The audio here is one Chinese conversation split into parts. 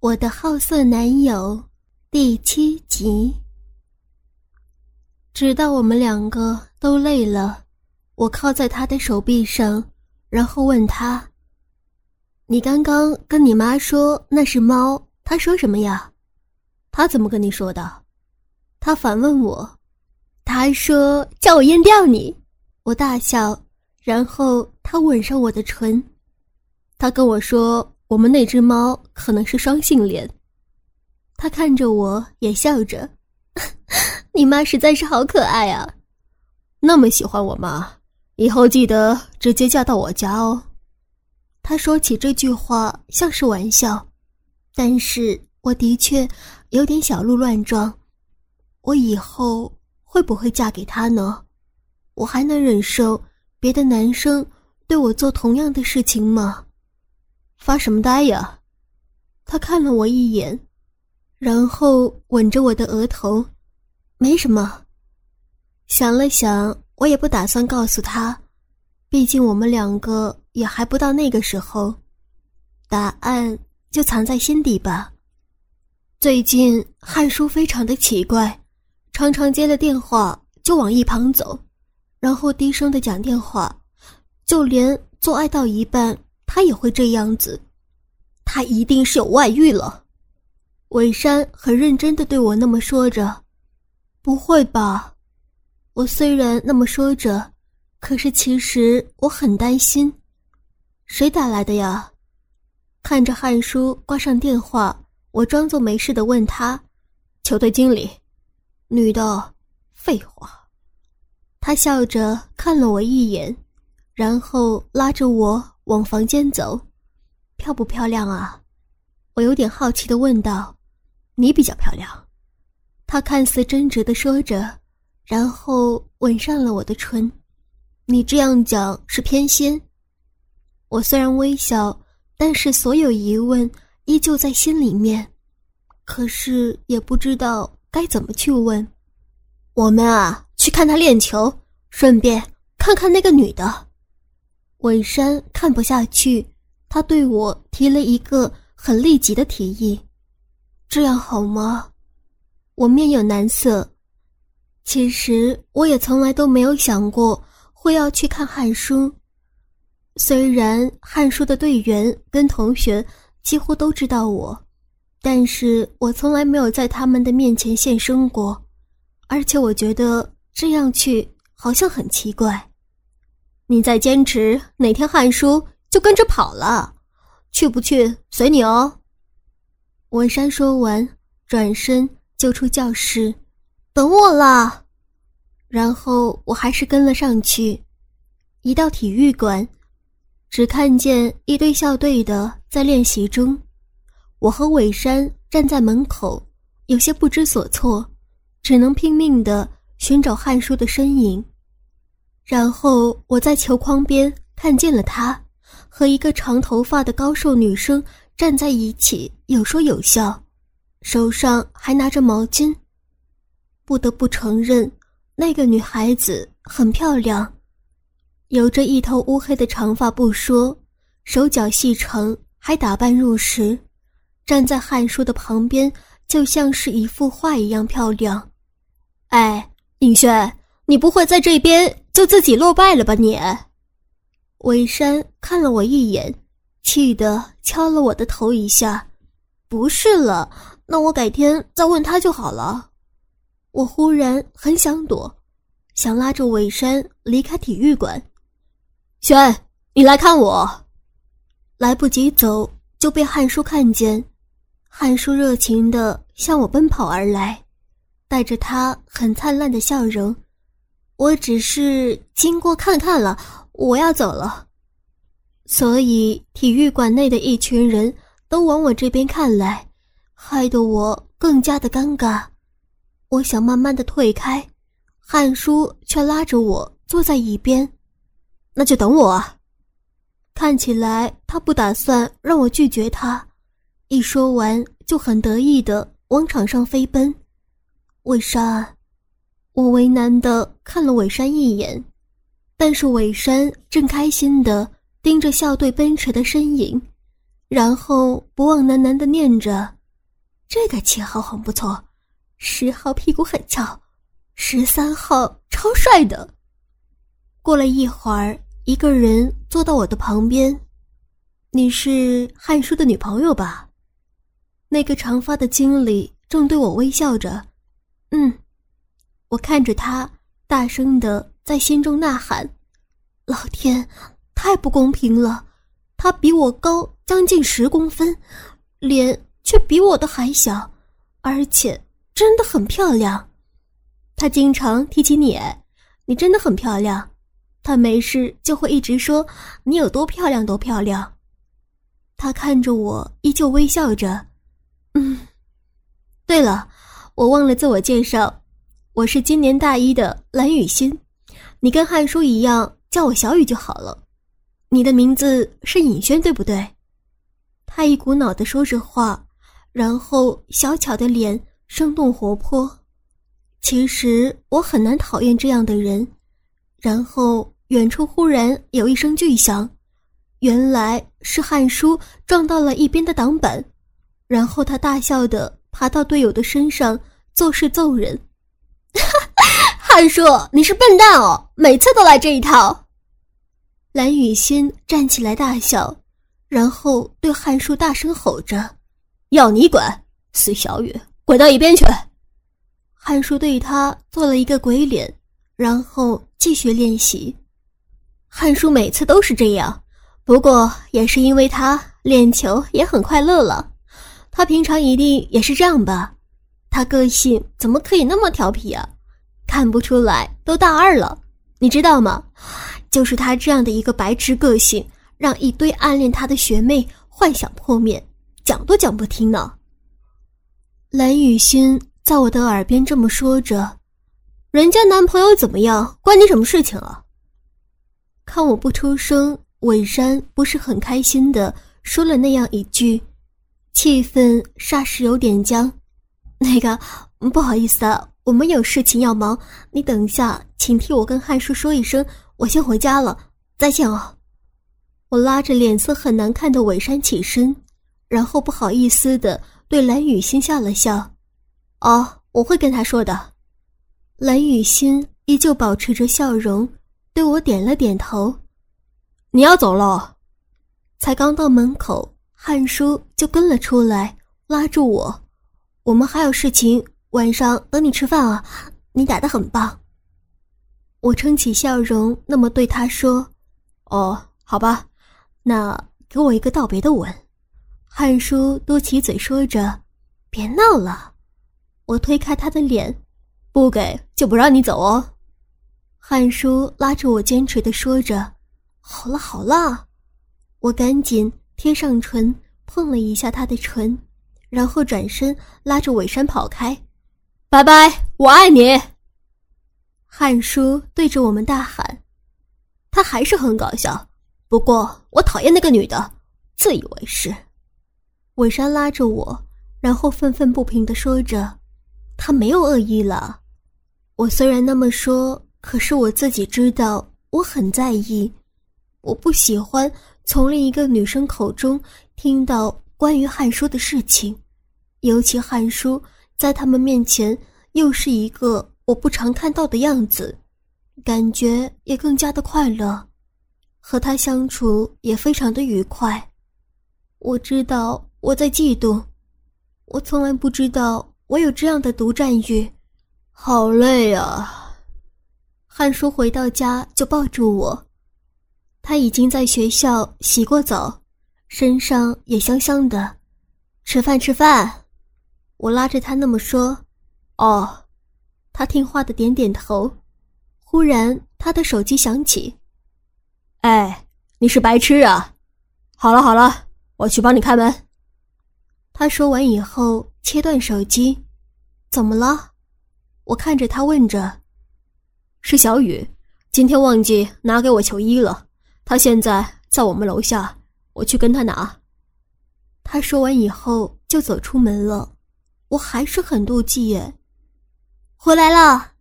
我的好色男友第七集。直到我们两个都累了，我靠在他的手臂上，然后问他：“你刚刚跟你妈说那是猫，她说什么呀？她怎么跟你说的？”他反问我：“他说叫我阉掉你。”我大笑，然后他吻上我的唇。他跟我说。我们那只猫可能是双性恋。他看着我，也笑着。你妈实在是好可爱啊，那么喜欢我妈，以后记得直接嫁到我家哦。他说起这句话像是玩笑，但是我的确有点小鹿乱撞。我以后会不会嫁给他呢？我还能忍受别的男生对我做同样的事情吗？发什么呆呀？他看了我一眼，然后吻着我的额头。没什么。想了想，我也不打算告诉他，毕竟我们两个也还不到那个时候。答案就藏在心底吧。最近汉叔非常的奇怪，常常接了电话就往一旁走，然后低声的讲电话，就连做爱到一半。他也会这样子，他一定是有外遇了。伟山很认真的对我那么说着：“不会吧？”我虽然那么说着，可是其实我很担心。谁打来的呀？看着汉叔挂上电话，我装作没事的问他：“球队经理，女的。”废话。他笑着看了我一眼，然后拉着我。往房间走，漂不漂亮啊？我有点好奇的问道。你比较漂亮。他看似真挚的说着，然后吻上了我的唇。你这样讲是偏心？我虽然微笑，但是所有疑问依旧在心里面，可是也不知道该怎么去问。我们啊，去看他练球，顺便看看那个女的。伟山看不下去，他对我提了一个很立即的提议：“这样好吗？”我面有难色。其实我也从来都没有想过会要去看汉书。虽然汉书的队员跟同学几乎都知道我，但是我从来没有在他们的面前现身过，而且我觉得这样去好像很奇怪。你再坚持，哪天汉叔就跟着跑了，去不去随你哦。文山说完，转身就出教室，等我啦。然后我还是跟了上去。一到体育馆，只看见一堆校队的在练习中，我和伟山站在门口，有些不知所措，只能拼命的寻找汉叔的身影。然后我在球框边看见了他，和一个长头发的高瘦女生站在一起，有说有笑，手上还拿着毛巾。不得不承认，那个女孩子很漂亮，有着一头乌黑的长发不说，手脚细长，还打扮入时，站在汉书的旁边，就像是一幅画一样漂亮。哎，尹轩。你不会在这边就自己落败了吧？你，伟山看了我一眼，气得敲了我的头一下。不是了，那我改天再问他就好了。我忽然很想躲，想拉着伟山离开体育馆。轩，你来看我。来不及走就被汉叔看见，汉叔热情的向我奔跑而来，带着他很灿烂的笑容。我只是经过看看了，我要走了。所以体育馆内的一群人都往我这边看来，害得我更加的尴尬。我想慢慢的退开，汉叔却拉着我坐在一边。那就等我啊。看起来他不打算让我拒绝他，一说完就很得意的往场上飞奔。为啥？我为难的看了伟山一眼，但是伟山正开心的盯着校队奔驰的身影，然后不忘喃喃的念着：“这个七号很不错，十号屁股很翘，十三号超帅的。”过了一会儿，一个人坐到我的旁边，“你是汉叔的女朋友吧？”那个长发的经理正对我微笑着，“嗯。”我看着他，大声的在心中呐喊：“老天，太不公平了！他比我高将近十公分，脸却比我的还小，而且真的很漂亮。他经常提起你，你真的很漂亮。他没事就会一直说你有多漂亮，多漂亮。”他看着我，依旧微笑着。嗯，对了，我忘了自我介绍。我是今年大一的蓝雨欣，你跟汉叔一样叫我小雨就好了。你的名字是尹轩，对不对？他一股脑的说着话，然后小巧的脸生动活泼。其实我很难讨厌这样的人。然后远处忽然有一声巨响，原来是汉叔撞到了一边的挡板，然后他大笑的爬到队友的身上，作势揍人。汉叔，你是笨蛋哦！每次都来这一套。蓝雨欣站起来大笑，然后对汉叔大声吼着：“要你管，死小雨，滚到一边去！”汉叔对他做了一个鬼脸，然后继续练习。汉叔每次都是这样，不过也是因为他练球也很快乐了。他平常一定也是这样吧？他个性怎么可以那么调皮啊？看不出来，都大二了，你知道吗？就是他这样的一个白痴个性，让一堆暗恋他的学妹幻想破灭，讲都讲不听呢。蓝雨欣在我的耳边这么说着：“人家男朋友怎么样，关你什么事情啊？”看我不出声，伟山不是很开心的说了那样一句，气氛霎时有点僵。那个，不好意思啊。我们有事情要忙，你等一下，请替我跟汉叔说一声，我先回家了，再见哦。我拉着脸色很难看的伟山起身，然后不好意思的对蓝雨欣笑了笑。哦，我会跟他说的。蓝雨欣依旧保持着笑容，对我点了点头。你要走了？才刚到门口，汉叔就跟了出来，拉住我。我们还有事情。晚上等你吃饭啊！你打的很棒。我撑起笑容，那么对他说：“哦，好吧，那给我一个道别的吻。”汉叔嘟起嘴说着：“别闹了。”我推开他的脸：“不给就不让你走哦。”汉叔拉着我坚持的说着：“好了好了。”我赶紧贴上唇碰了一下他的唇，然后转身拉着伟山跑开。拜拜，我爱你。汉叔对着我们大喊，他还是很搞笑。不过我讨厌那个女的，自以为是。伟山拉着我，然后愤愤不平的说着：“他没有恶意了。”我虽然那么说，可是我自己知道，我很在意。我不喜欢从另一个女生口中听到关于汉叔的事情，尤其汉叔。在他们面前，又是一个我不常看到的样子，感觉也更加的快乐，和他相处也非常的愉快。我知道我在嫉妒，我从来不知道我有这样的独占欲，好累啊！汉叔回到家就抱住我，他已经在学校洗过澡，身上也香香的，吃饭吃饭。我拉着他那么说，哦，他听话的点点头。忽然，他的手机响起，哎，你是白痴啊！好了好了，我去帮你开门。他说完以后切断手机，怎么了？我看着他问着。是小雨，今天忘记拿给我球衣了，他现在在我们楼下，我去跟他拿。他说完以后就走出门了。我还是很妒忌耶。回来了，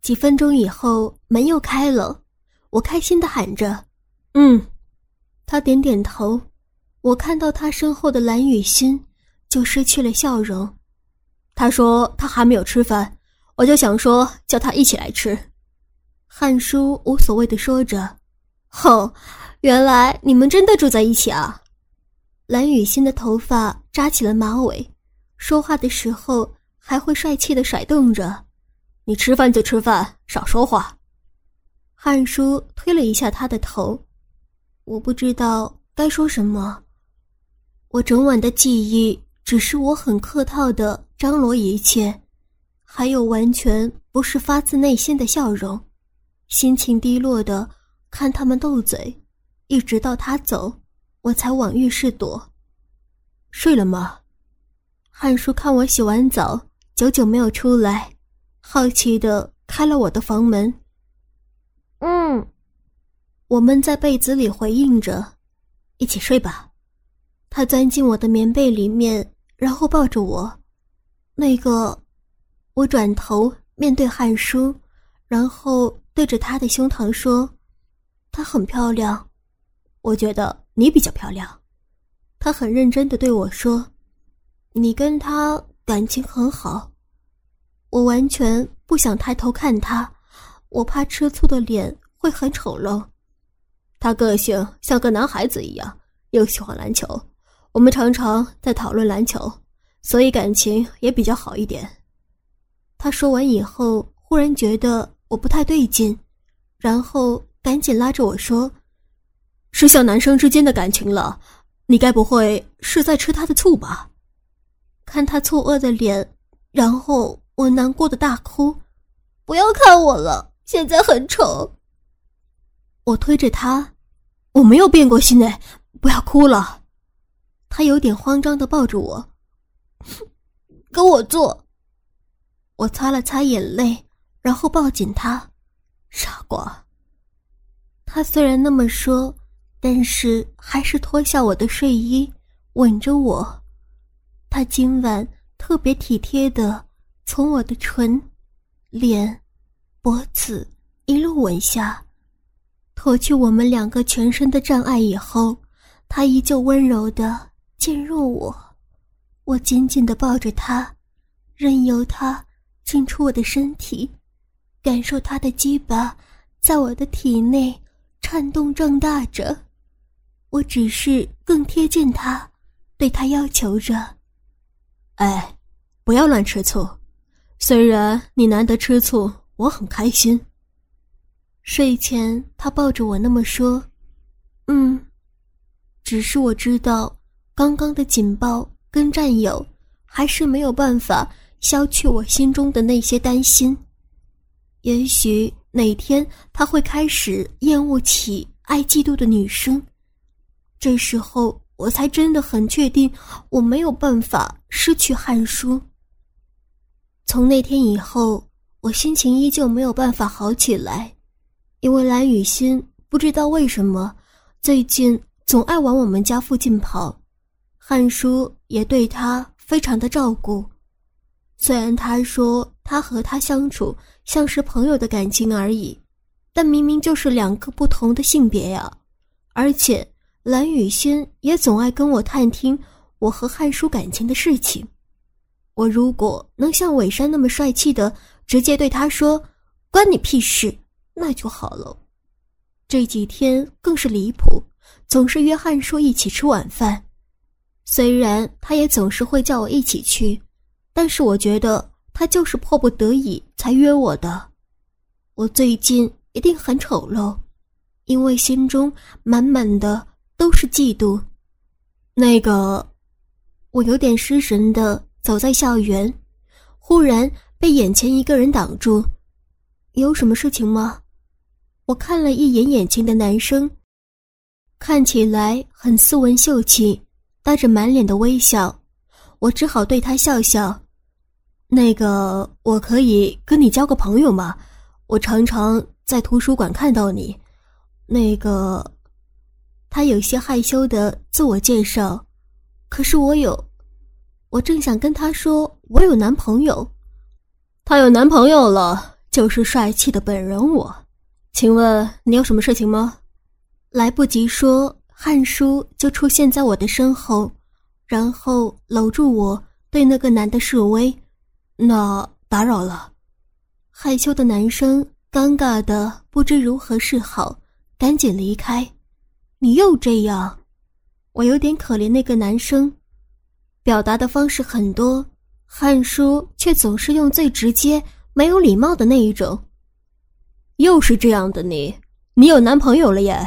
几分钟以后门又开了，我开心的喊着：“嗯。”他点点头。我看到他身后的蓝雨欣，就失去了笑容。他说他还没有吃饭，我就想说叫他一起来吃。汉叔无所谓的说着：“吼，原来你们真的住在一起啊！”蓝雨欣的头发扎起了马尾，说话的时候还会帅气的甩动着。你吃饭就吃饭，少说话。汉叔推了一下他的头，我不知道该说什么。我整晚的记忆只是我很客套的张罗一切，还有完全不是发自内心的笑容，心情低落的看他们斗嘴，一直到他走，我才往浴室躲。睡了吗？汉叔看我洗完澡，久久没有出来，好奇的开了我的房门。嗯，我闷在被子里回应着：“一起睡吧。”他钻进我的棉被里面，然后抱着我。那个，我转头面对汉叔，然后对着他的胸膛说：“她很漂亮，我觉得你比较漂亮。”他很认真的对我说：“你跟他感情很好。”我完全不想抬头看他。我怕吃醋的脸会很丑陋。他个性像个男孩子一样，又喜欢篮球。我们常常在讨论篮球，所以感情也比较好一点。他说完以后，忽然觉得我不太对劲，然后赶紧拉着我说：“是像男生之间的感情了，你该不会是在吃他的醋吧？”看他错愕的脸，然后我难过的大哭：“不要看我了。”现在很丑。我推着他，我没有变过心哎，不要哭了。他有点慌张的抱着我，跟我做。我擦了擦眼泪，然后抱紧他。傻瓜。他虽然那么说，但是还是脱下我的睡衣，吻着我。他今晚特别体贴的从我的唇、脸。脖子一路吻下，脱去我们两个全身的障碍以后，他依旧温柔的进入我，我紧紧的抱着他，任由他进出我的身体，感受他的鸡巴在我的体内颤动胀大着，我只是更贴近他，对他要求着：“哎，不要乱吃醋，虽然你难得吃醋。”我很开心。睡前，他抱着我那么说：“嗯。”只是我知道，刚刚的紧抱跟占有，还是没有办法消去我心中的那些担心。也许哪天他会开始厌恶起爱嫉妒的女生，这时候我才真的很确定，我没有办法失去汉书。从那天以后。我心情依旧没有办法好起来，因为蓝雨欣不知道为什么最近总爱往我们家附近跑，汉叔也对他非常的照顾。虽然他说他和他相处像是朋友的感情而已，但明明就是两个不同的性别呀！而且蓝雨欣也总爱跟我探听我和汉叔感情的事情。我如果能像伟山那么帅气的。直接对他说：“关你屁事！”那就好了。这几天更是离谱，总是约汉叔一起吃晚饭。虽然他也总是会叫我一起去，但是我觉得他就是迫不得已才约我的。我最近一定很丑陋，因为心中满满的都是嫉妒。那个，我有点失神的走在校园，忽然。被眼前一个人挡住，有什么事情吗？我看了一眼眼前的男生，看起来很斯文秀气，带着满脸的微笑，我只好对他笑笑。那个，我可以跟你交个朋友吗？我常常在图书馆看到你。那个，他有些害羞的自我介绍，可是我有，我正想跟他说我有男朋友。他有男朋友了，就是帅气的本人我。请问你有什么事情吗？来不及说，汉叔就出现在我的身后，然后搂住我，对那个男的示威：“那打扰了。”害羞的男生尴尬的不知如何是好，赶紧离开。你又这样，我有点可怜那个男生，表达的方式很多，汉叔却总是用最直接、没有礼貌的那一种。又是这样的你，你有男朋友了耶？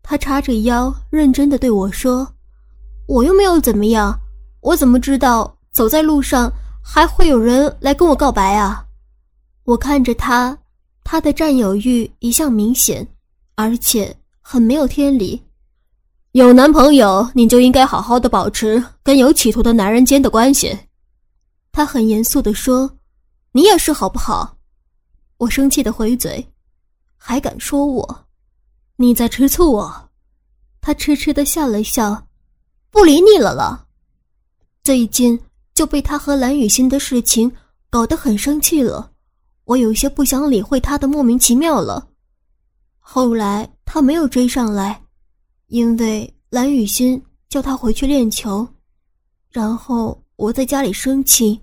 他叉着腰，认真的对我说：“我又没有怎么样，我怎么知道走在路上还会有人来跟我告白啊？”我看着他，他的占有欲一向明显，而且。很没有天理，有男朋友你就应该好好的保持跟有企图的男人间的关系。他很严肃的说：“你也是好不好？”我生气的回嘴：“还敢说我？你在吃醋啊？”他痴痴的笑了笑：“不理你了了。”最近就被他和蓝雨欣的事情搞得很生气了，我有些不想理会他的莫名其妙了。后来。他没有追上来，因为蓝雨欣叫他回去练球，然后我在家里生气。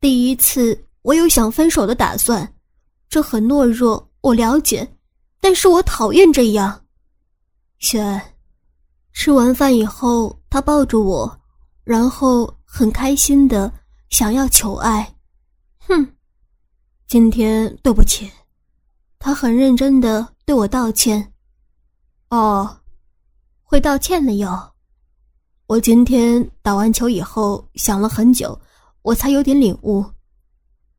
第一次我有想分手的打算，这很懦弱，我了解，但是我讨厌这样。轩，吃完饭以后，他抱着我，然后很开心的想要求爱。哼，今天对不起。他很认真的对我道歉。哦，会道歉了哟。我今天打完球以后想了很久，我才有点领悟。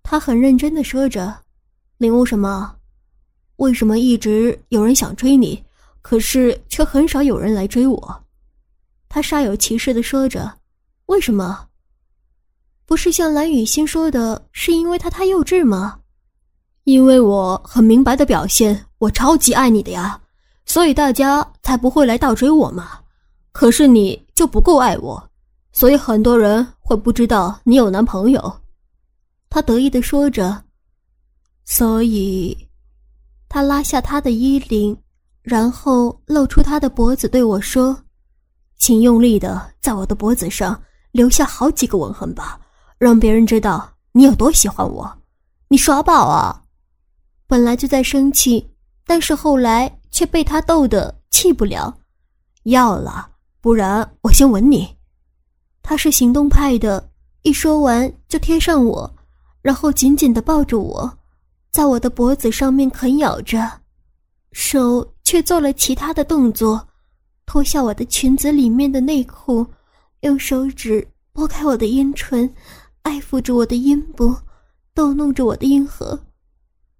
他很认真的说着：“领悟什么？为什么一直有人想追你，可是却很少有人来追我？”他煞有其事的说着：“为什么？不是像蓝雨欣说的，是因为他太幼稚吗？”因为我很明白的表现，我超级爱你的呀，所以大家才不会来倒追我嘛。可是你就不够爱我，所以很多人会不知道你有男朋友。他得意的说着，所以，他拉下他的衣领，然后露出他的脖子对我说：“请用力的在我的脖子上留下好几个吻痕吧，让别人知道你有多喜欢我。你耍宝啊！”本来就在生气，但是后来却被他逗得气不了。要了，不然我先吻你。他是行动派的，一说完就贴上我，然后紧紧的抱着我，在我的脖子上面啃咬着，手却做了其他的动作，脱下我的裙子里面的内裤，用手指拨开我的阴唇，爱抚着我的阴部，逗弄着我的阴核。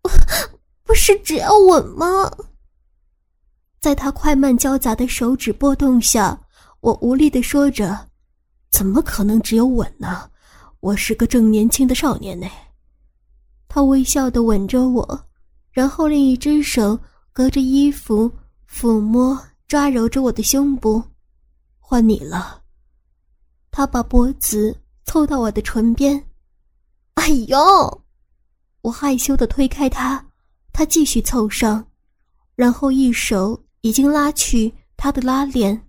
不是只要吻吗？在他快慢交杂的手指波动下，我无力的说着：“怎么可能只有吻呢？我是个正年轻的少年呢。”他微笑的吻着我，然后另一只手隔着衣服抚摸、抓揉着我的胸部。换你了。他把脖子凑到我的唇边。哎呦！我害羞的推开他，他继续凑上，然后一手已经拉去他的拉链，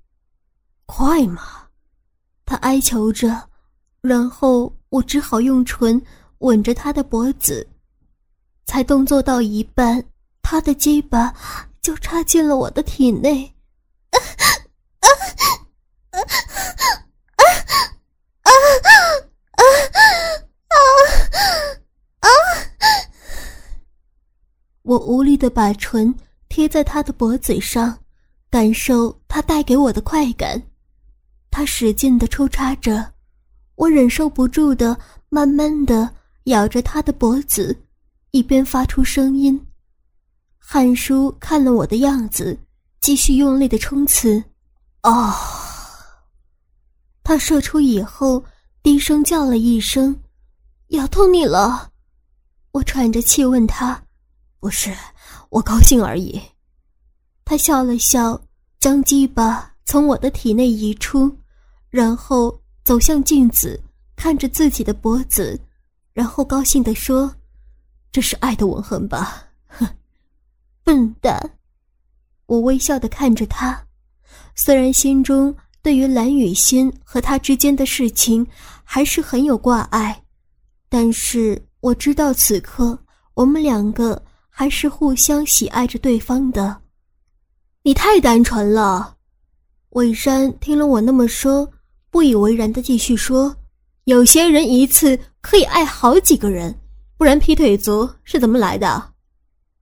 快嘛！他哀求着，然后我只好用唇吻着他的脖子，才动作到一半，他的鸡巴就插进了我的体内。我无力的把唇贴在他的脖子上，感受他带给我的快感。他使劲的抽插着，我忍受不住的，慢慢的咬着他的脖子，一边发出声音。汉叔看了我的样子，继续用力的冲刺。哦，他射出以后，低声叫了一声：“咬痛你了。”我喘着气问他。不是，我高兴而已。他笑了笑，将鸡巴从我的体内移出，然后走向镜子，看着自己的脖子，然后高兴地说：“这是爱的吻痕吧？”哼，笨蛋！我微笑的看着他，虽然心中对于蓝雨欣和他之间的事情还是很有挂碍，但是我知道此刻我们两个还是互相喜爱着对方的。你太单纯了，伟山听了我那么说，不以为然的继续说：“有些人一次可以爱好几个人，不然劈腿族是怎么来的？”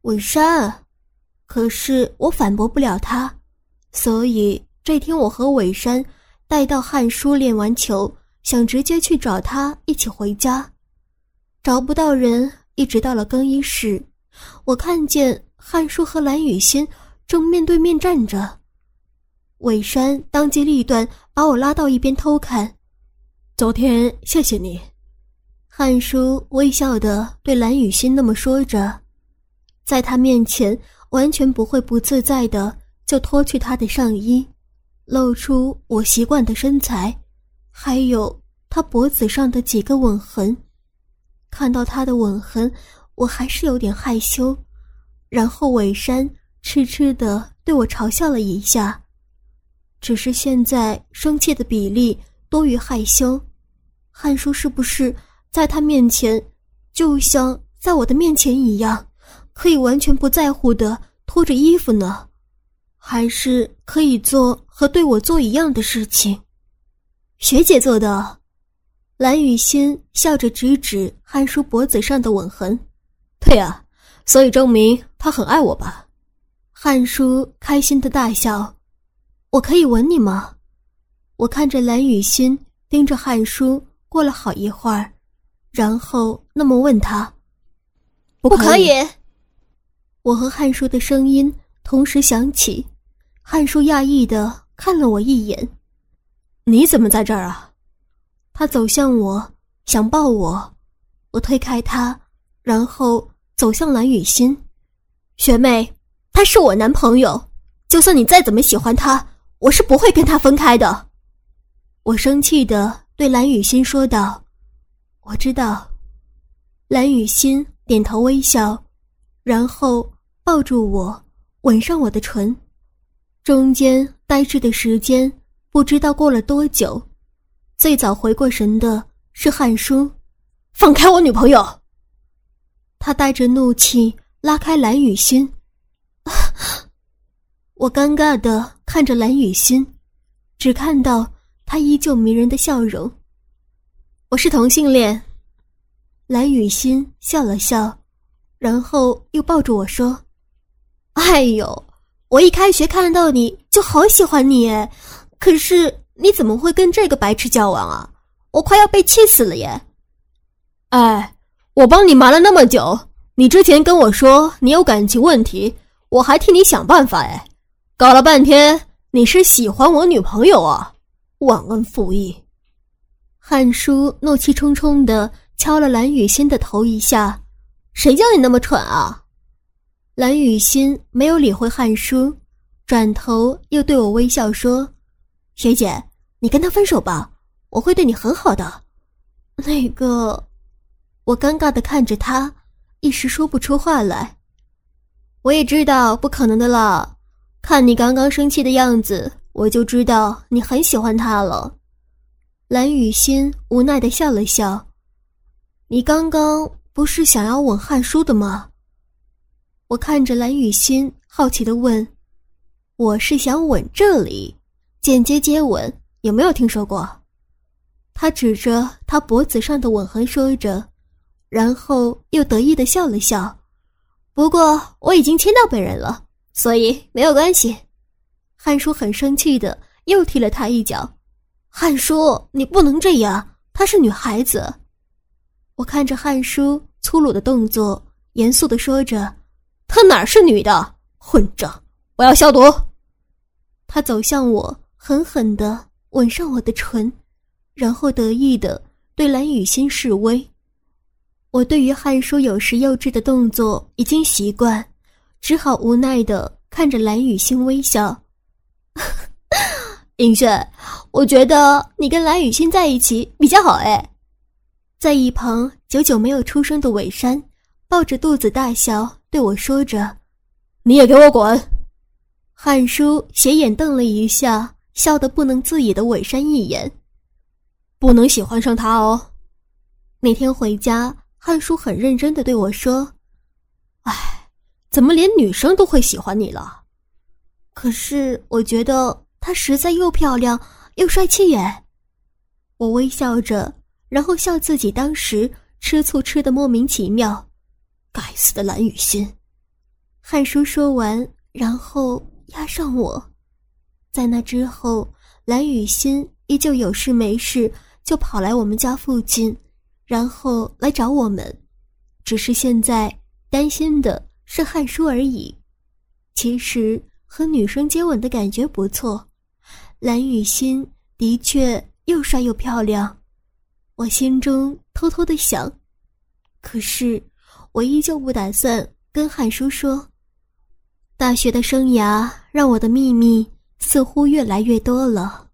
伟山，可是我反驳不了他，所以。这天，我和伟山带到汉书练完球，想直接去找他一起回家，找不到人，一直到了更衣室，我看见汉书和蓝雨欣正面对面站着，伟山当机立断把我拉到一边偷看。昨天谢谢你，汉书微笑的对蓝雨欣那么说着，在他面前完全不会不自在的，就脱去他的上衣。露出我习惯的身材，还有他脖子上的几个吻痕。看到他的吻痕，我还是有点害羞。然后尾山痴痴的对我嘲笑了一下，只是现在生气的比例多于害羞。汉叔是不是在他面前，就像在我的面前一样，可以完全不在乎的脱着衣服呢？还是可以做和对我做一样的事情，学姐做的。蓝雨欣笑着指指汉叔脖子上的吻痕，对啊，所以证明他很爱我吧？汉叔开心的大笑。我可以吻你吗？我看着蓝雨欣盯着汉叔过了好一会儿，然后那么问他：不可以？我和汉叔的声音同时响起。汉叔讶异的看了我一眼：“你怎么在这儿啊？”他走向我，想抱我，我推开他，然后走向蓝雨欣：“学妹，他是我男朋友，就算你再怎么喜欢他，我是不会跟他分开的。”我生气的对蓝雨欣说道：“我知道。”蓝雨欣点头微笑，然后抱住我，吻上我的唇。中间呆滞的时间不知道过了多久，最早回过神的是汉书，放开我女朋友！他带着怒气拉开蓝雨欣，我尴尬的看着蓝雨欣，只看到他依旧迷人的笑容。我是同性恋。蓝雨欣笑了笑，然后又抱住我说：“哎呦。”我一开学看到你就好喜欢你，可是你怎么会跟这个白痴交往啊？我快要被气死了耶！哎，我帮你瞒了那么久，你之前跟我说你有感情问题，我还替你想办法哎，搞了半天你是喜欢我女朋友啊？忘恩负义！汉叔怒气冲冲的敲了蓝雨欣的头一下，谁叫你那么蠢啊？蓝雨欣没有理会汉书，转头又对我微笑说：“学姐，你跟他分手吧，我会对你很好的。”那个，我尴尬的看着他，一时说不出话来。我也知道不可能的了，看你刚刚生气的样子，我就知道你很喜欢他了。蓝雨欣无奈的笑了笑：“你刚刚不是想要吻汉书的吗？”我看着蓝雨欣，好奇的问：“我是想吻这里，间接接吻，有没有听说过？”他指着他脖子上的吻痕说着，然后又得意的笑了笑。不过我已经亲到本人了，所以没有关系。汉叔很生气的又踢了他一脚：“汉叔，你不能这样，她是女孩子。”我看着汉叔粗鲁的动作，严肃的说着。她哪是女的，混账！我要消毒。他走向我，狠狠的吻上我的唇，然后得意的对蓝雨欣示威。我对于汉叔有时幼稚的动作已经习惯，只好无奈的看着蓝雨欣微笑。尹炫，我觉得你跟蓝雨欣在一起比较好哎。在一旁久久没有出声的伟山，抱着肚子大笑。对我说着：“你也给我滚！”汉叔斜眼瞪了一下，笑得不能自已的尾山一眼。不能喜欢上他哦。那天回家，汉叔很认真的对我说：“哎，怎么连女生都会喜欢你了？可是我觉得她实在又漂亮又帅气耶。”我微笑着，然后笑自己当时吃醋吃的莫名其妙。该死的蓝雨欣！汉叔说完，然后压上我。在那之后，蓝雨欣依旧有事没事。就跑来我们家附近，然后来找我们，只是现在担心的是汉叔而已。其实和女生接吻的感觉不错，蓝雨欣的确又帅又漂亮，我心中偷偷的想。可是我依旧不打算跟汉叔说。大学的生涯让我的秘密似乎越来越多了。